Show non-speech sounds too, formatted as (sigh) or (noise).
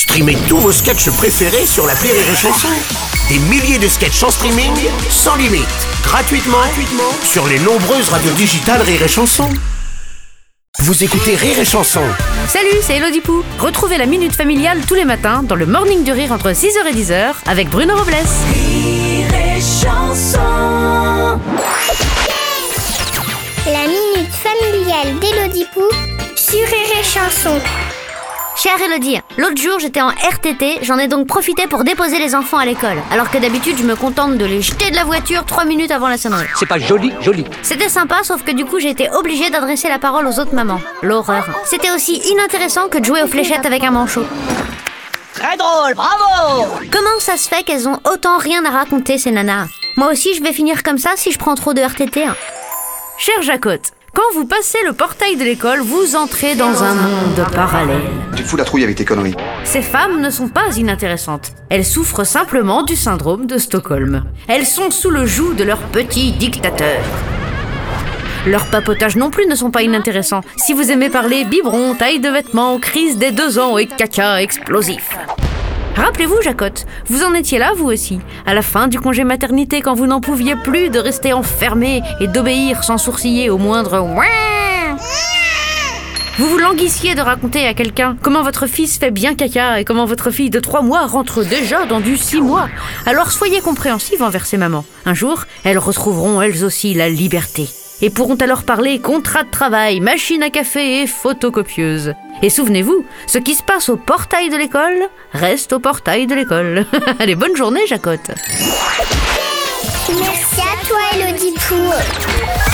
Streamez tous vos sketchs préférés sur la Rire et Chanson. Des milliers de sketchs en streaming, sans limite, gratuitement, gratuitement sur les nombreuses radios digitales Rire et Chanson. Vous écoutez Rire et Chanson Salut, c'est Elodie Pou. Retrouvez la Minute Familiale tous les matins dans le Morning du Rire entre 6h et 10h avec Bruno Robles. La minute familiale d'Élodie Pou sur Rire et Chanson. Chère Elodie, l'autre jour j'étais en RTT, j'en ai donc profité pour déposer les enfants à l'école. Alors que d'habitude je me contente de les jeter de la voiture 3 minutes avant la sonnerie. C'est pas joli, joli. C'était sympa, sauf que du coup j'ai été obligée d'adresser la parole aux autres mamans. L'horreur. C'était aussi inintéressant que de jouer aux fléchettes avec un manchot. Très drôle, bravo Comment ça se fait qu'elles ont autant rien à raconter ces nanas? Moi aussi je vais finir comme ça si je prends trop de RTT. hein. Cher Jacotte, quand vous passez le portail de l'école, vous entrez dans un monde parallèle. Tu te fous la trouille avec tes conneries. Ces femmes ne sont pas inintéressantes. Elles souffrent simplement du syndrome de Stockholm. Elles sont sous le joug de leur petit dictateur. Leurs papotages non plus ne sont pas inintéressants. Si vous aimez parler biberon, taille de vêtements, crise des deux ans et caca explosif. Rappelez-vous, Jacotte, vous en étiez là, vous aussi, à la fin du congé maternité, quand vous n'en pouviez plus de rester enfermé et d'obéir sans sourciller au moindre ouin. Vous vous languissiez de raconter à quelqu'un comment votre fils fait bien caca et comment votre fille de 3 mois rentre déjà dans du 6 mois. Alors soyez compréhensive envers ces mamans. Un jour, elles retrouveront elles aussi la liberté et pourront alors parler contrat de travail, machine à café et photocopieuse. Et souvenez-vous, ce qui se passe au portail de l'école reste au portail de l'école. (laughs) Allez, bonne journée, Jacotte. Merci à toi, chanson